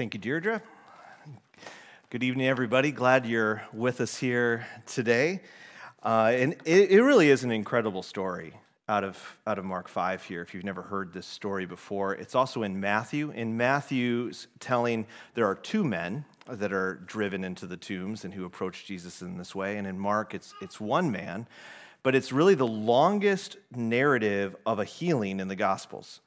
Thank you, Deirdre. Good evening, everybody. Glad you're with us here today. Uh, and it, it, really is an incredible story out of, out of Mark 5 here, if you've never heard this story before. It's also in Matthew. In Matthew's telling, there are two men that are driven into the tombs and who approach Jesus in this way. And in Mark, it's, it's one man, but it's really the longest narrative of a healing in the Gospels,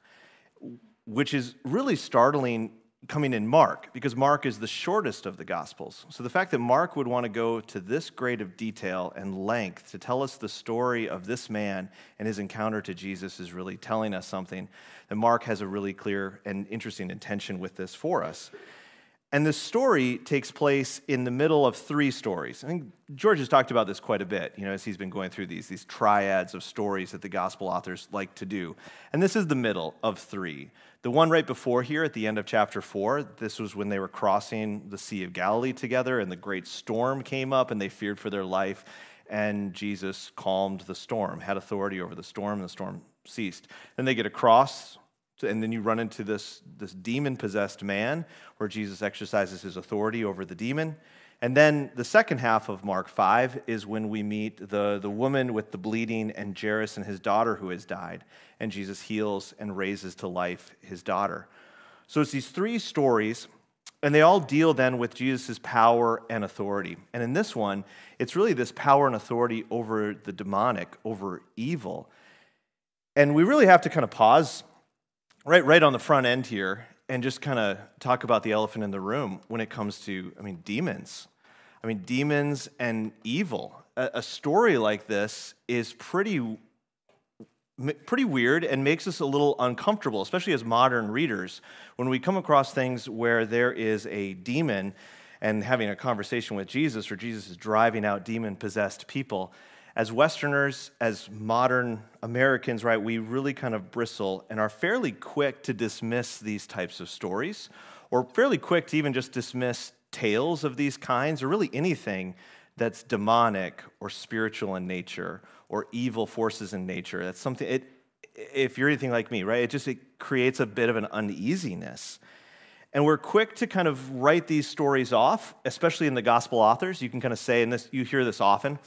which is really startling coming in Mark, because Mark is the shortest of the Gospels. So the fact that Mark would want to go to this grade of detail and length to tell us the story of this man and his encounter to Jesus is really telling us something that Mark has a really clear and interesting intention with this for us. And this story takes place in the middle of three stories. I think George has talked about this quite a bit, you know, as he's been going through these, these triads of stories that the gospel authors like to do. And this is the middle of three. The one right before here at the end of chapter four, this was when they were crossing the Sea of Galilee together, and the great storm came up, and they feared for their life. And Jesus calmed the storm, had authority over the storm, and the storm ceased. Then they get across and then you run into this, this demon possessed man where Jesus exercises his authority over the demon. And then the second half of Mark 5 is when we meet the, the woman with the bleeding and Jairus and his daughter who has died. And Jesus heals and raises to life his daughter. So it's these three stories, and they all deal then with Jesus' power and authority. And in this one, it's really this power and authority over the demonic, over evil. And we really have to kind of pause right, right on the front end here and just kind of talk about the elephant in the room when it comes to, I mean, demons. I mean, demons and evil. A, a story like this is pretty pretty weird and makes us a little uncomfortable, especially as modern readers, when we come across things where there is a demon and having a conversation with Jesus, or Jesus is driving out demon possessed people as Westerners, as modern Americans, right, we really kind of bristle and are fairly quick to dismiss these types of stories, or fairly quick to even just dismiss tales of these kinds, or really anything that's demonic or spiritual in nature or evil forces in nature. That's something, it, if you're anything like me, right, it just it creates a bit of an uneasiness. And we're quick to kind of write these stories off, especially in the gospel authors. You can kind of say, and this, you hear this often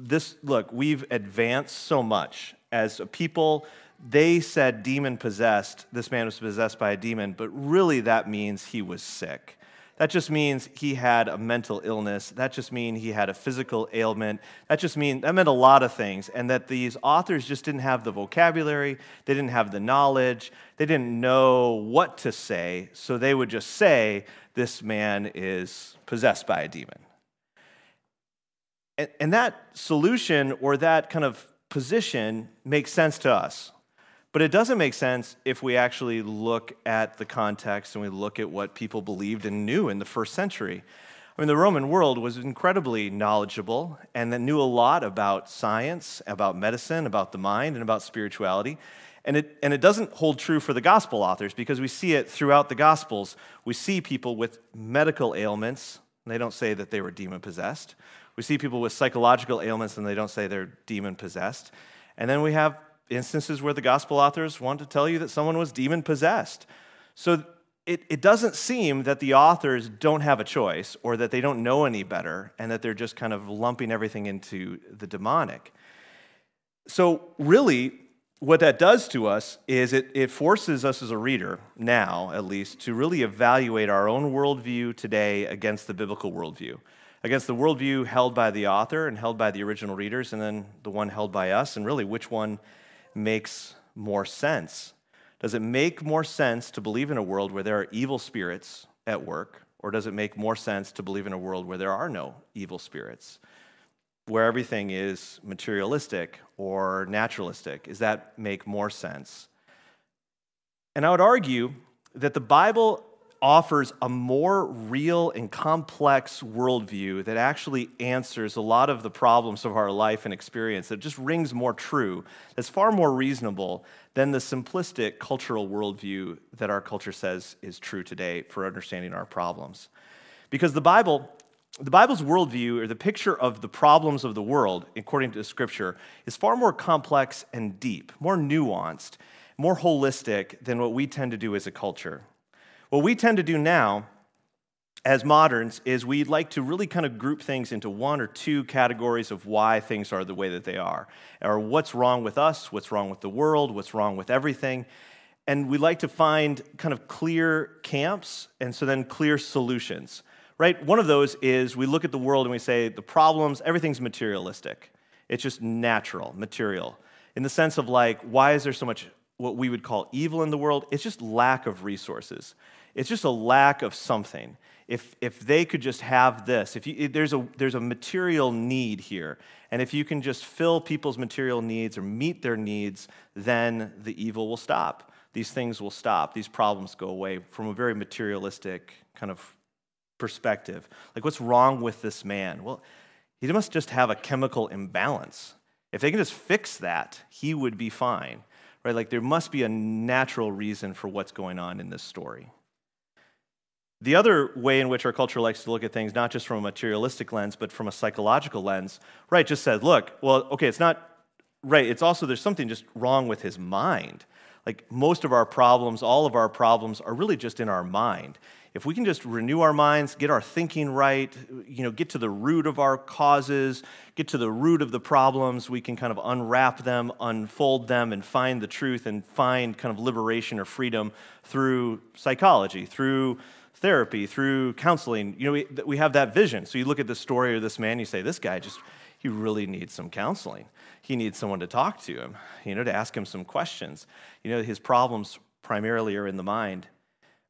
this look, we've advanced so much as a people. They said demon possessed, this man was possessed by a demon, but really that means he was sick. That just means he had a mental illness. That just means he had a physical ailment. That just means that meant a lot of things. And that these authors just didn't have the vocabulary, they didn't have the knowledge, they didn't know what to say. So they would just say, This man is possessed by a demon. And, and that solution or that kind of position makes sense to us. But it doesn't make sense if we actually look at the context and we look at what people believed and knew in the first century. I mean, the Roman world was incredibly knowledgeable and that knew a lot about science, about medicine, about the mind, and about spirituality. And it, and it doesn't hold true for the gospel authors because we see it throughout the gospels. We see people with medical ailments, and they don't say that they were demon possessed. We see people with psychological ailments and they don't say they're demon possessed. And then we have instances where the gospel authors want to tell you that someone was demon possessed. So it, it doesn't seem that the authors don't have a choice or that they don't know any better and that they're just kind of lumping everything into the demonic. So, really, what that does to us is it, it forces us as a reader, now at least, to really evaluate our own worldview today against the biblical worldview against the worldview held by the author and held by the original readers, and then the one held by us, and really which one makes more sense. Does it make more sense to believe in a world where there are evil spirits at work, or does it make more sense to believe in a world where there are no evil spirits, where everything is materialistic or naturalistic? Does that make more sense? And I would argue that the Bible offers a more real and complex worldview that actually answers a lot of the problems of our life and experience, that just rings more true, that's far more reasonable than the simplistic cultural worldview that our culture says is true today for understanding our problems. Because the Bible, the Bible's worldview, or the picture of the problems of the world, according to Scripture, is far more complex and deep, more nuanced, more holistic than what we tend to do as a culture. What we tend to do now as moderns is we like to really kind of group things into one or two categories of why things are the way that they are, or what's wrong with us, what's wrong with the world, what's wrong with everything. And we like to find kind of clear camps and so then clear solutions, right? One of those is we look at the world and we say the problems, everything's materialistic. It's just natural, material. In the sense of like, why is there so much what we would call evil in the world? It's just lack of resources. It's just a lack of something if, if they could just have this, if, you, there's, a, there's a material need here, and if you can just fill people's material needs or meet their needs, then the evil will stop. These things will stop. These problems go away from a very materialistic kind of perspective. Like, what's wrong with this man? Well, he must just have a chemical imbalance. If they can just fix that, he would be fine. Right? Like, there must be a natural reason for what's going on in this story. The other way in which our culture likes to look at things, not just from a materialistic lens, but from a psychological lens, right, just says, look, well, okay, it's not right, it's also there's something just wrong with his mind. Like most of our problems, all of our problems are really just in our mind. If we can just renew our minds, get our thinking right, you know, get to the root of our causes, get to the root of the problems, we can kind of unwrap them, unfold them, and find the truth and find kind of liberation or freedom through psychology, through therapy, through counseling. You know, we, we have that vision. So you look at the story of this man, you say, this guy just, he really needs some counseling. He needs someone to talk to him, you know, to ask him some questions. You know, his problems primarily are in the mind.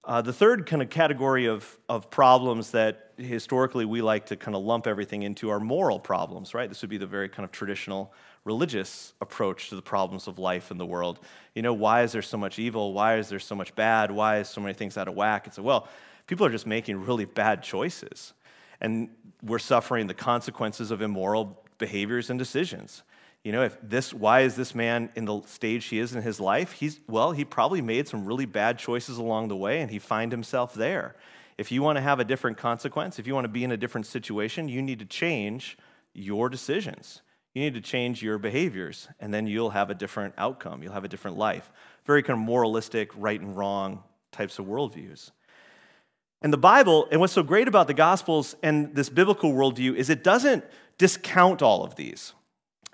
Uh, the third kind of category of, of problems that historically we like to kind of lump everything into are moral problems, right? This would be the very kind of traditional religious approach to the problems of life in the world. You know, why is there so much evil? Why is there so much bad? Why is so many things out of whack? It's a, well, people are just making really bad choices. And we're suffering the consequences of immoral behaviors and decisions. You know, if this, why is this man in the stage he is in his life? He's, well, he probably made some really bad choices along the way and he find himself there. If you want to have a different consequence, if you want to be in a different situation, you need to change your decisions. You need to change your behaviors, and then you'll have a different outcome. You'll have a different life. Very kind of moralistic, right and wrong types of worldviews. And the Bible, and what's so great about the Gospels and this biblical worldview is it doesn't discount all of these.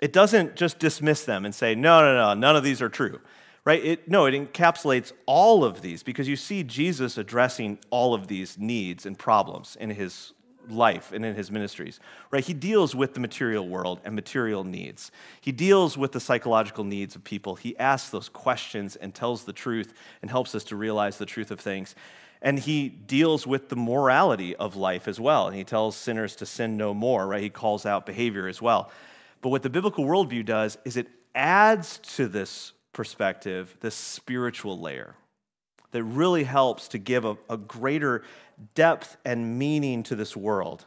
It doesn't just dismiss them and say, no, no, no, none of these are true, right? It, no, it encapsulates all of these because you see Jesus addressing all of these needs and problems in his life and in his ministries, right? He deals with the material world and material needs. He deals with the psychological needs of people. He asks those questions and tells the truth and helps us to realize the truth of things. And he deals with the morality of life as well. And he tells sinners to sin no more, right? He calls out behavior as well. But what the biblical worldview does is it adds to this perspective this spiritual layer that really helps to give a, a greater depth and meaning to this world.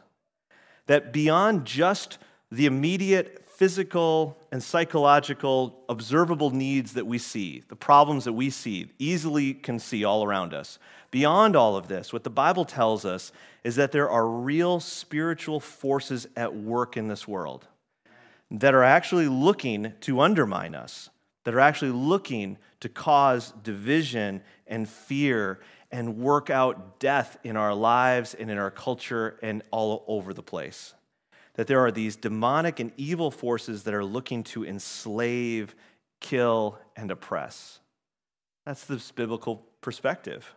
That beyond just the immediate physical and psychological observable needs that we see, the problems that we see, easily can see all around us, Beyond all of this, what the Bible tells us is that there are real spiritual forces at work in this world that are actually looking to undermine us, that are actually looking to cause division and fear and work out death in our lives and in our culture and all over the place. That there are these demonic and evil forces that are looking to enslave, kill, and oppress. That's this biblical perspective.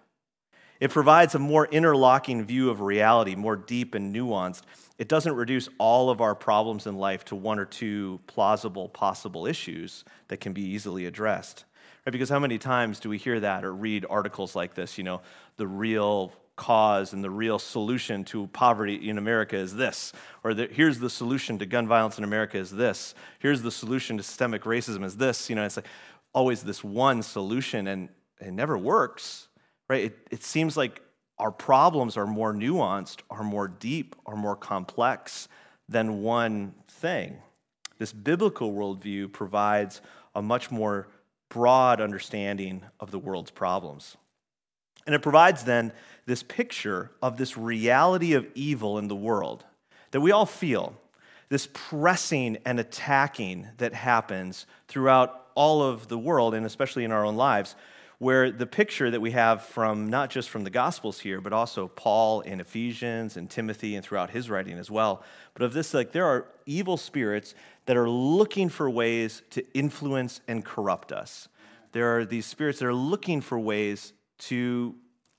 It provides a more interlocking view of reality, more deep and nuanced. It doesn't reduce all of our problems in life to one or two plausible, possible issues that can be easily addressed. Right? Because how many times do we hear that or read articles like this? You know, the real cause and the real solution to poverty in America is this, or the, here's the solution to gun violence in America is this, here's the solution to systemic racism is this. You know, it's like always this one solution, and it never works right? It, it seems like our problems are more nuanced, are more deep, are more complex than one thing. This biblical worldview provides a much more broad understanding of the world's problems. And it provides then this picture of this reality of evil in the world that we all feel, this pressing and attacking that happens throughout all of the world, and especially in our own lives where the picture that we have from not just from the Gospels here, but also Paul in Ephesians and Timothy and throughout his writing as well, but of this, like there are evil spirits that are looking for ways to influence and corrupt us. There are these spirits that are looking for ways to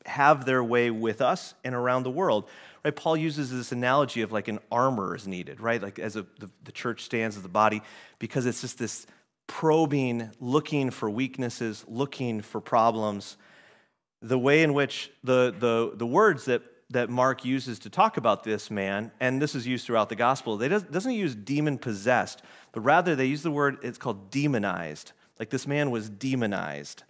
have their way with us and around the world. Right? Paul uses this analogy of like an armor is needed, right? Like as a, the, the church stands as the body, because it's just this probing, looking for weaknesses, looking for problems. The way in which the, the, the words that, that Mark uses to talk about this man, and this is used throughout the gospel, they does, doesn't use demon possessed, but rather they use the word, it's called demonized. Like this man was demonized.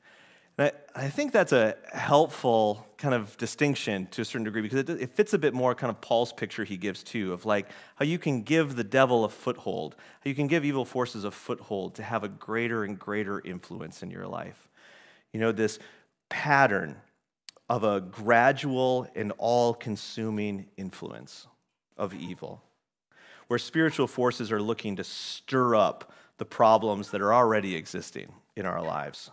I, I think that's a helpful kind of distinction to a certain degree because it, it fits a bit more kind of Paul's picture he gives too of like how you can give the devil a foothold, how you can give evil forces a foothold to have a greater and greater influence in your life. You know, this pattern of a gradual and all consuming influence of evil, where spiritual forces are looking to stir up the problems that are already existing in our lives.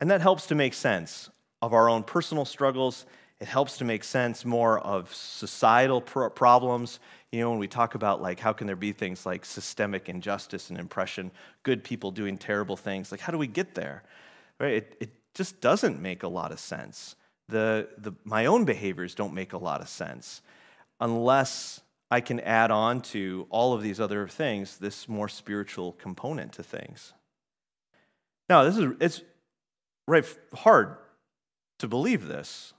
And that helps to make sense of our own personal struggles. It helps to make sense more of societal pro- problems. You know, when we talk about like how can there be things like systemic injustice and oppression, good people doing terrible things, like how do we get there? Right? It, it just doesn't make a lot of sense. The, the, my own behaviors don't make a lot of sense unless I can add on to all of these other things this more spiritual component to things. Now, this is it's right, hard to believe this,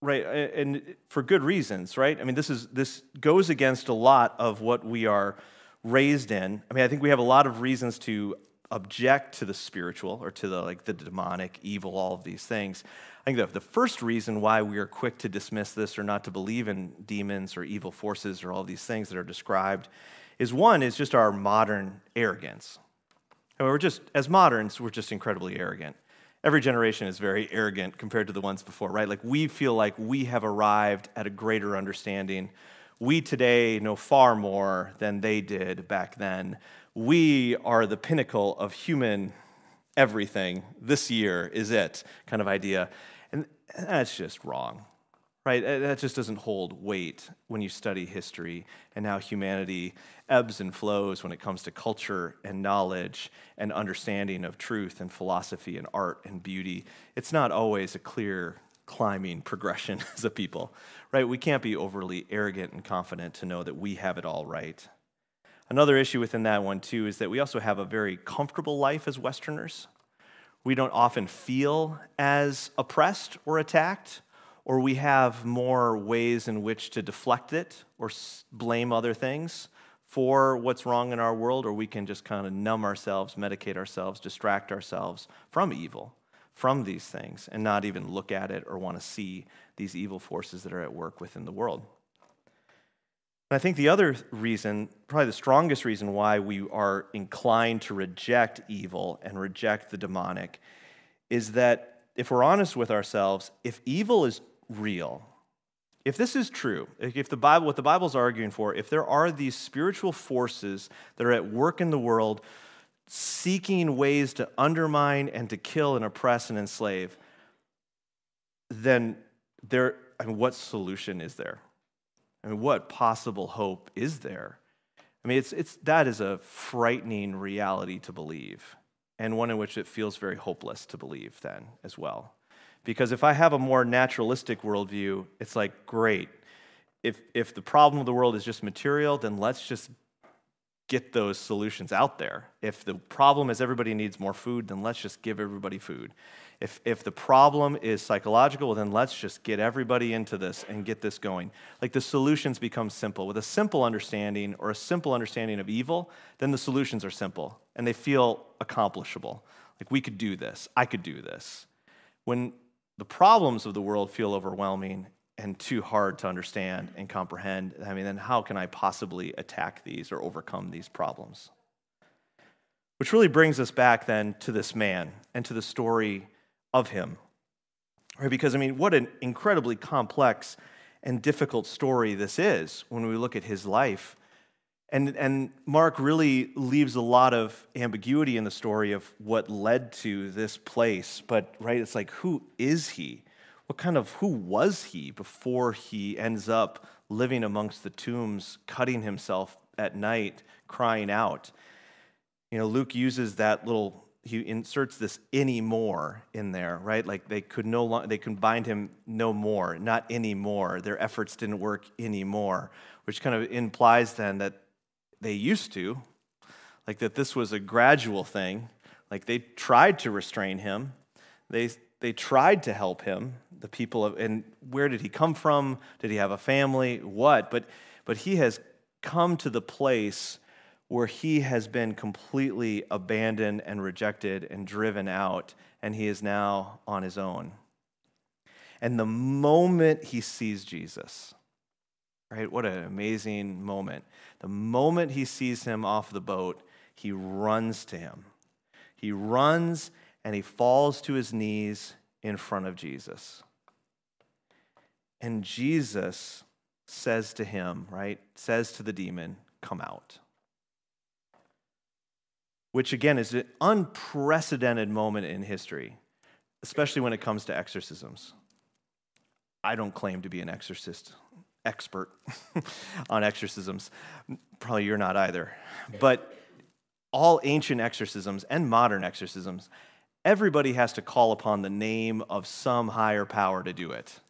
right? And for good reasons, right? I mean, this is this goes against a lot of what we are raised in. I mean, I think we have a lot of reasons to object to the spiritual or to the like the demonic, evil, all of these things. I think the first reason why we are quick to dismiss this or not to believe in demons or evil forces or all these things that are described is one is just our modern arrogance. And we're just as moderns, we're just incredibly arrogant every generation is very arrogant compared to the ones before, right? Like we feel like we have arrived at a greater understanding. We today know far more than they did back then. We are the pinnacle of human everything. This year is it kind of idea. And that's just wrong right? That just doesn't hold weight when you study history and how humanity ebbs and flows when it comes to culture and knowledge and understanding of truth and philosophy and art and beauty. It's not always a clear climbing progression as a people, right? We can't be overly arrogant and confident to know that we have it all right. Another issue within that one, too, is that we also have a very comfortable life as Westerners. We don't often feel as oppressed or attacked or we have more ways in which to deflect it or blame other things for what's wrong in our world, or we can just kind of numb ourselves, medicate ourselves, distract ourselves from evil, from these things, and not even look at it or want to see these evil forces that are at work within the world. I think the other reason, probably the strongest reason why we are inclined to reject evil and reject the demonic, is that if we're honest with ourselves, if evil is real, if this is true, if the Bible, what the Bible's arguing for, if there are these spiritual forces that are at work in the world seeking ways to undermine and to kill and oppress and enslave, then there, I mean, what solution is there? I mean, what possible hope is there? I mean, it's, it's, that is a frightening reality to believe, and one in which it feels very hopeless to believe then as well. Because if I have a more naturalistic worldview, it's like, great. If, if the problem of the world is just material, then let's just get those solutions out there. If the problem is everybody needs more food, then let's just give everybody food. If, if the problem is psychological, well, then let's just get everybody into this and get this going. Like the solutions become simple. With a simple understanding or a simple understanding of evil, then the solutions are simple and they feel accomplishable. Like we could do this, I could do this. When the problems of the world feel overwhelming and too hard to understand and comprehend, I mean, then how can I possibly attack these or overcome these problems? Which really brings us back then to this man and to the story of him. Right? Because, I mean, what an incredibly complex and difficult story this is when we look at his life And, and Mark really leaves a lot of ambiguity in the story of what led to this place. But, right, it's like, who is he? What kind of, who was he before he ends up living amongst the tombs, cutting himself at night, crying out? You know, Luke uses that little, he inserts this anymore in there, right? Like they could no longer, they could bind him no more, not anymore. Their efforts didn't work anymore, which kind of implies then that they used to, like that this was a gradual thing. Like they tried to restrain him, they, they tried to help him, the people of, and where did he come from? Did he have a family? What? But, but he has come to the place where he has been completely abandoned and rejected and driven out, and he is now on his own. And the moment he sees Jesus, right? What an amazing moment. The moment he sees him off the boat, he runs to him. He runs and he falls to his knees in front of Jesus. And Jesus says to him, right? Says to the demon, Come out. Which again is an unprecedented moment in history, especially when it comes to exorcisms. I don't claim to be an exorcist expert on exorcisms. Probably you're not either. But all ancient exorcisms and modern exorcisms, everybody has to call upon the name of some higher power to do it,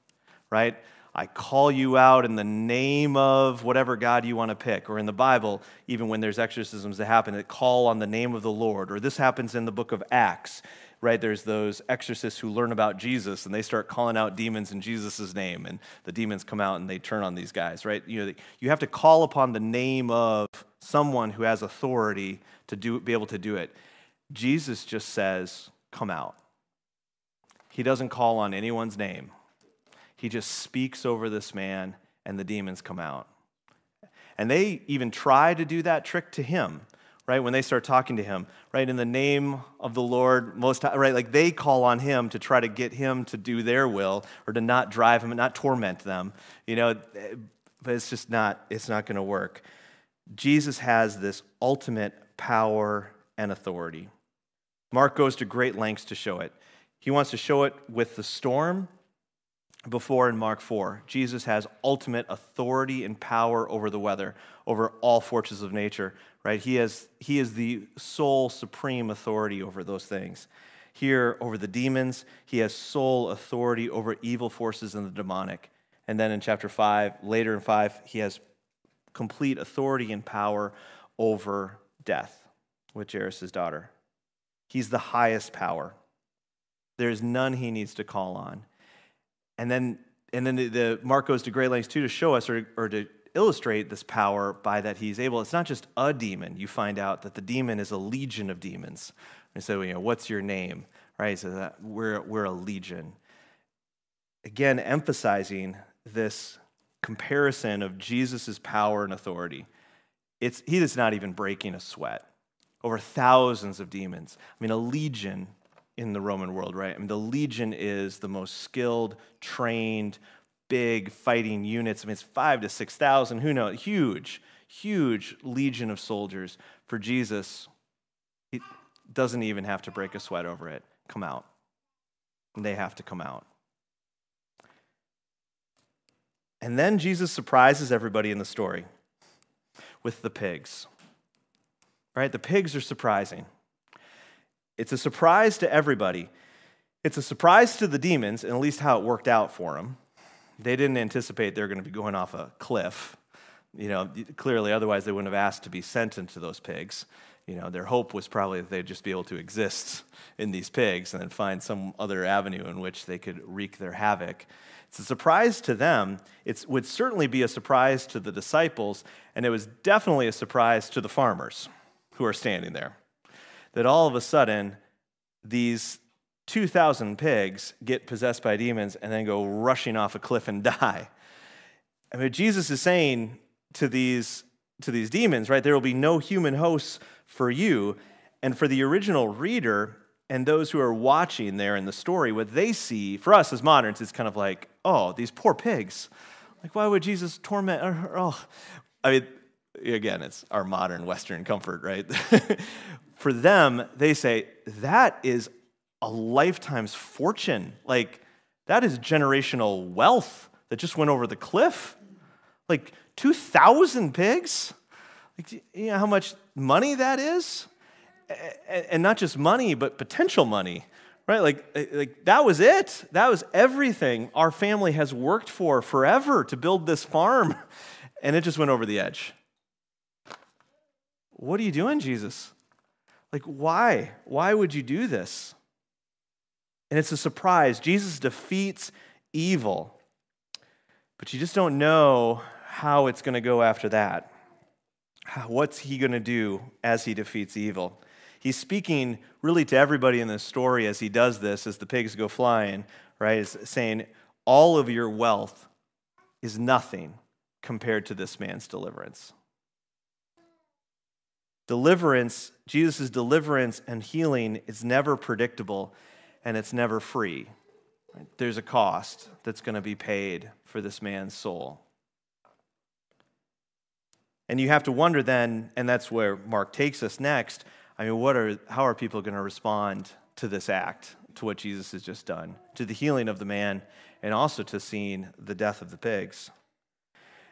right? I call you out in the name of whatever God you want to pick. Or in the Bible, even when there's exorcisms that happen, that call on the name of the Lord. Or this happens in the book of Acts right? There's those exorcists who learn about Jesus and they start calling out demons in Jesus' name, and the demons come out and they turn on these guys, right? You know, you have to call upon the name of someone who has authority to do, be able to do it. Jesus just says, Come out. He doesn't call on anyone's name. He just speaks over this man, and the demons come out. And they even try to do that trick to him right? When they start talking to him, right? In the name of the Lord, most right? Like they call on him to try to get him to do their will or to not drive him and not torment them, you know. But it's just not. It's not going to work. Jesus has this ultimate power and authority. Mark goes to great lengths to show it. He wants to show it with the storm before in Mark 4. Jesus has ultimate authority and power over the weather, over all forces of nature, right? He, has, he is the sole supreme authority over those things. Here, over the demons, he has sole authority over evil forces and the demonic. And then in chapter 5, later in 5, he has complete authority and power over death with Jairus' daughter. He's the highest power. There is none he needs to call on. And then, and then the, the Mark goes to great lengths too to show us or, or to illustrate this power by that he's able. It's not just a demon. You find out that the demon is a legion of demons. And so, you know, what's your name? Right? So that we're, we're a legion. Again, emphasizing this comparison of Jesus' power and authority. It's, he is not even breaking a sweat over thousands of demons. I mean, a legion in the Roman world, right? I mean, the legion is the most skilled, trained, big fighting units. I mean, it's five to 6,000, who knows? Huge, huge legion of soldiers. For Jesus, he doesn't even have to break a sweat over it. Come out. And they have to come out. And then Jesus surprises everybody in the story with the pigs. Right? The pigs are surprising. It's a surprise to everybody. It's a surprise to the demons, and at least how it worked out for them. They didn't anticipate they were going to be going off a cliff. You know, clearly, otherwise they wouldn't have asked to be sent into those pigs. You know, their hope was probably that they'd just be able to exist in these pigs and then find some other avenue in which they could wreak their havoc. It's a surprise to them. It would certainly be a surprise to the disciples, and it was definitely a surprise to the farmers who are standing there that all of a sudden these 2,000 pigs get possessed by demons and then go rushing off a cliff and die. I mean, Jesus is saying to these, to these demons, right, there will be no human hosts for you. And for the original reader and those who are watching there in the story, what they see, for us as moderns, it's kind of like, oh, these poor pigs. Like, why would Jesus torment? Oh, I mean, again, it's our modern Western comfort, right? For them, they say, that is a lifetime's fortune. Like, that is generational wealth that just went over the cliff. Like, 2,000 pigs? Like, you know how much money that is? And not just money, but potential money, right? Like, like that was it. That was everything our family has worked for forever to build this farm. And it just went over the edge. What are you doing, Jesus? Like, why? Why would you do this? And it's a surprise. Jesus defeats evil, but you just don't know how it's going to go after that. What's he going to do as he defeats evil? He's speaking really to everybody in this story as he does this, as the pigs go flying, right? He's saying, All of your wealth is nothing compared to this man's deliverance. Deliverance, Jesus' deliverance and healing is never predictable and it's never free. There's a cost that's going to be paid for this man's soul. And you have to wonder then, and that's where Mark takes us next. I mean, what are, how are people going to respond to this act, to what Jesus has just done, to the healing of the man, and also to seeing the death of the pigs?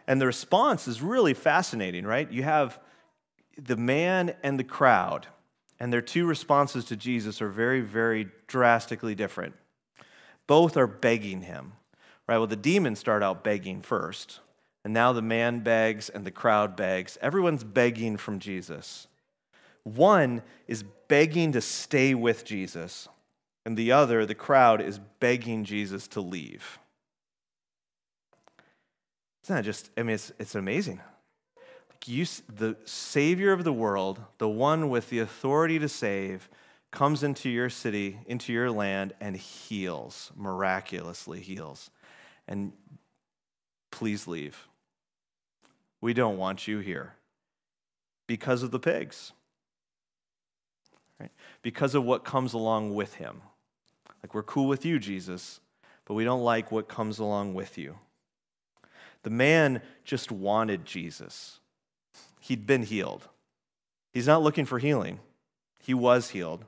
And the response is really fascinating, right? You have the man and the crowd, and their two responses to Jesus are very, very drastically different. Both are begging him, right? Well, the demons start out begging first, and now the man begs and the crowd begs. Everyone's begging from Jesus. One is begging to stay with Jesus, and the other, the crowd, is begging Jesus to leave. It's not just, I mean, it's, it's amazing you, the Savior of the world, the one with the authority to save, comes into your city, into your land, and heals, miraculously heals. And please leave. We don't want you here because of the pigs, right? Because of what comes along with him. Like, we're cool with you, Jesus, but we don't like what comes along with you. The man just wanted Jesus he'd been healed. He's not looking for healing, he was healed.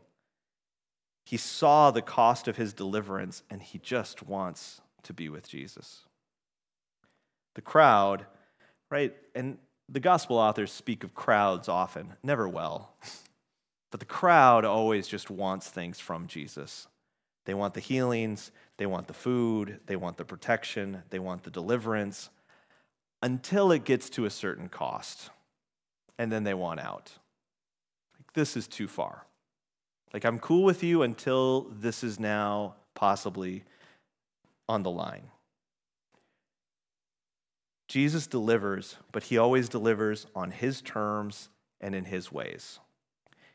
He saw the cost of his deliverance and he just wants to be with Jesus. The crowd, right? And the gospel authors speak of crowds often, never well. But the crowd always just wants things from Jesus. They want the healings, they want the food, they want the protection, they want the deliverance until it gets to a certain cost and then they want out. Like, this is too far. Like, I'm cool with you until this is now possibly on the line. Jesus delivers, but he always delivers on his terms and in his ways.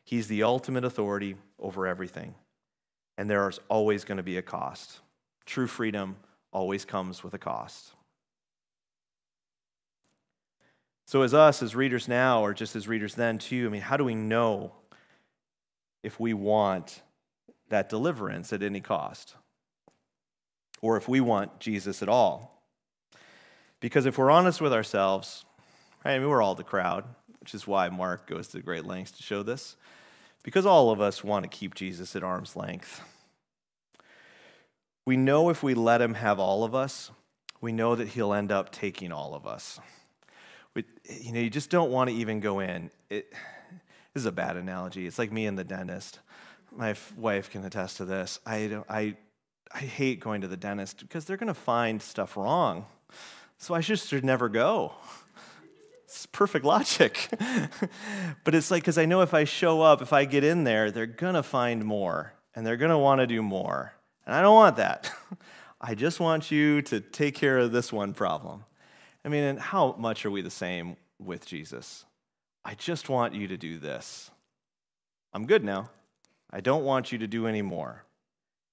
He's the ultimate authority over everything, and there is always going to be a cost. True freedom always comes with a cost. So, as us, as readers now, or just as readers then too, I mean, how do we know if we want that deliverance at any cost? Or if we want Jesus at all? Because if we're honest with ourselves, I mean, we're all the crowd, which is why Mark goes to great lengths to show this, because all of us want to keep Jesus at arm's length. We know if we let him have all of us, we know that he'll end up taking all of us you know, you just don't want to even go in. It, this is a bad analogy. It's like me and the dentist. My wife can attest to this. I, I, I hate going to the dentist because they're going to find stuff wrong. So I just should never go. It's perfect logic. but it's like, because I know if I show up, if I get in there, they're going to find more and they're going to want to do more. And I don't want that. I just want you to take care of this one problem. I mean, and how much are we the same with Jesus? I just want you to do this. I'm good now. I don't want you to do any more.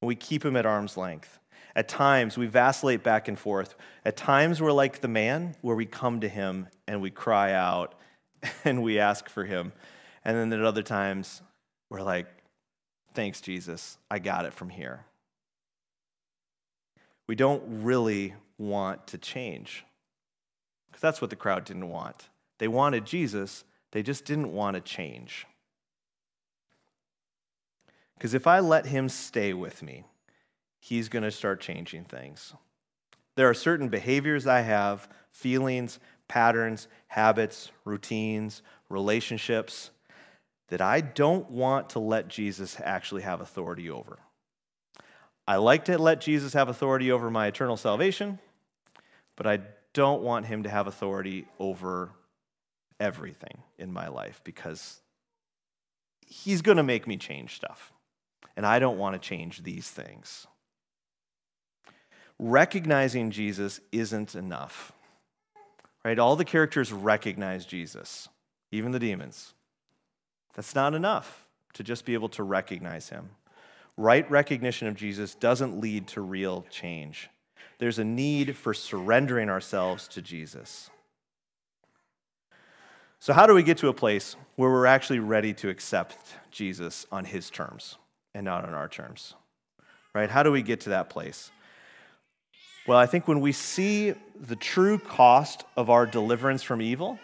We keep him at arm's length. At times, we vacillate back and forth. At times, we're like the man where we come to him and we cry out and we ask for him. And then at other times, we're like, thanks, Jesus. I got it from here. We don't really want to change. Because that's what the crowd didn't want. They wanted Jesus, they just didn't want to change. Because if I let him stay with me, he's going to start changing things. There are certain behaviors I have, feelings, patterns, habits, routines, relationships that I don't want to let Jesus actually have authority over. I like to let Jesus have authority over my eternal salvation, but I don't want him to have authority over everything in my life because he's going to make me change stuff. And I don't want to change these things. Recognizing Jesus isn't enough. Right? All the characters recognize Jesus, even the demons. That's not enough to just be able to recognize him. Right recognition of Jesus doesn't lead to real change. There's a need for surrendering ourselves to Jesus. So, how do we get to a place where we're actually ready to accept Jesus on his terms and not on our terms? Right? How do we get to that place? Well, I think when we see the true cost of our deliverance from evil,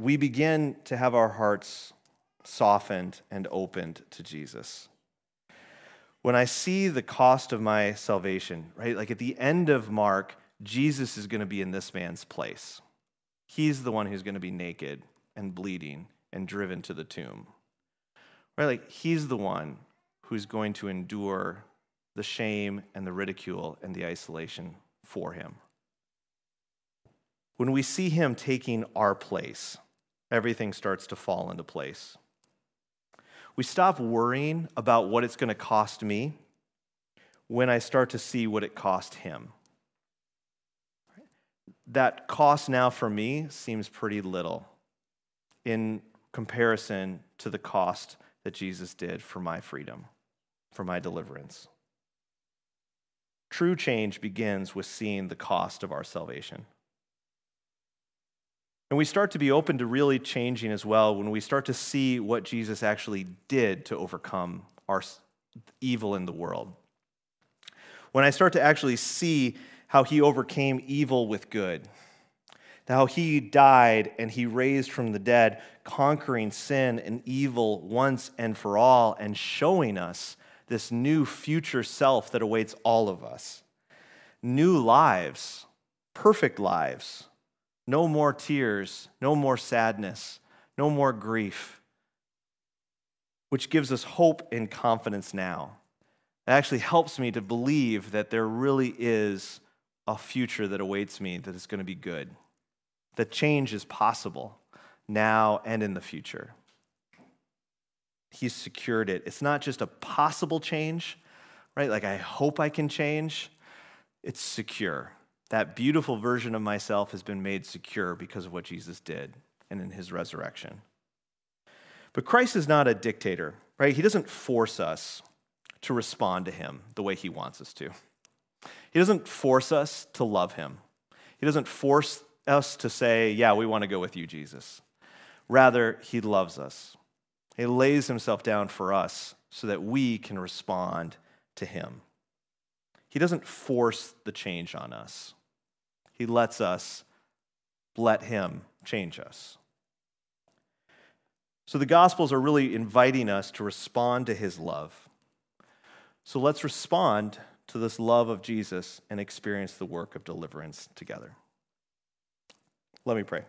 we begin to have our hearts softened and opened to Jesus. When I see the cost of my salvation, right? Like at the end of Mark, Jesus is going to be in this man's place. He's the one who's going to be naked and bleeding and driven to the tomb. Right? Like he's the one who's going to endure the shame and the ridicule and the isolation for him. When we see him taking our place, everything starts to fall into place. We stop worrying about what it's going to cost me when I start to see what it cost him. That cost now for me seems pretty little in comparison to the cost that Jesus did for my freedom, for my deliverance. True change begins with seeing the cost of our salvation. And we start to be open to really changing as well when we start to see what Jesus actually did to overcome our evil in the world. When I start to actually see how he overcame evil with good, how he died and he raised from the dead, conquering sin and evil once and for all, and showing us this new future self that awaits all of us. New lives, perfect lives no more tears, no more sadness, no more grief, which gives us hope and confidence now. It actually helps me to believe that there really is a future that awaits me that is going to be good, that change is possible now and in the future. He's secured it. It's not just a possible change, right? Like, I hope I can change. It's secure. That beautiful version of myself has been made secure because of what Jesus did and in his resurrection. But Christ is not a dictator, right? He doesn't force us to respond to him the way he wants us to. He doesn't force us to love him. He doesn't force us to say, Yeah, we want to go with you, Jesus. Rather, he loves us. He lays himself down for us so that we can respond to him. He doesn't force the change on us. He lets us let Him change us. So the Gospels are really inviting us to respond to His love. So let's respond to this love of Jesus and experience the work of deliverance together. Let me pray.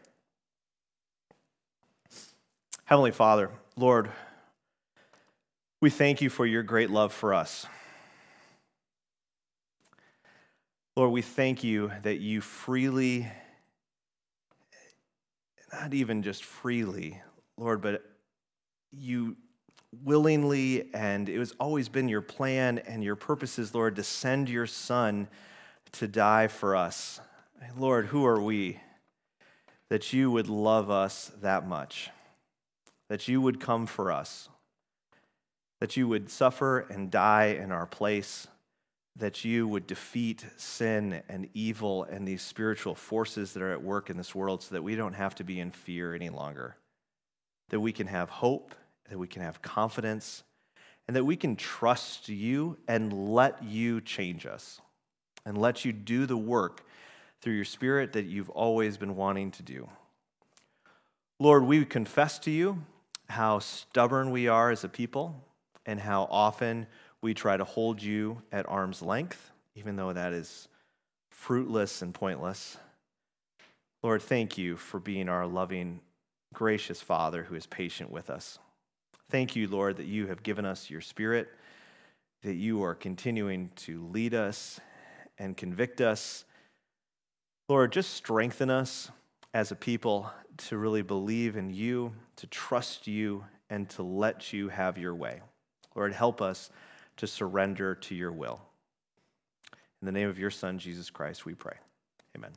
Heavenly Father, Lord, we thank you for your great love for us. Lord, we thank you that you freely, not even just freely, Lord, but you willingly, and it has always been your plan and your purposes, Lord, to send your Son to die for us. Lord, who are we that you would love us that much? That you would come for us? That you would suffer and die in our place? That you would defeat sin and evil and these spiritual forces that are at work in this world so that we don't have to be in fear any longer. That we can have hope, that we can have confidence, and that we can trust you and let you change us and let you do the work through your Spirit that you've always been wanting to do. Lord, we confess to you how stubborn we are as a people and how often we try to hold you at arm's length, even though that is fruitless and pointless. Lord, thank you for being our loving, gracious Father who is patient with us. Thank you, Lord, that you have given us your Spirit, that you are continuing to lead us and convict us. Lord, just strengthen us as a people to really believe in you, to trust you, and to let you have your way. Lord, help us to surrender to your will. In the name of your Son, Jesus Christ, we pray. Amen.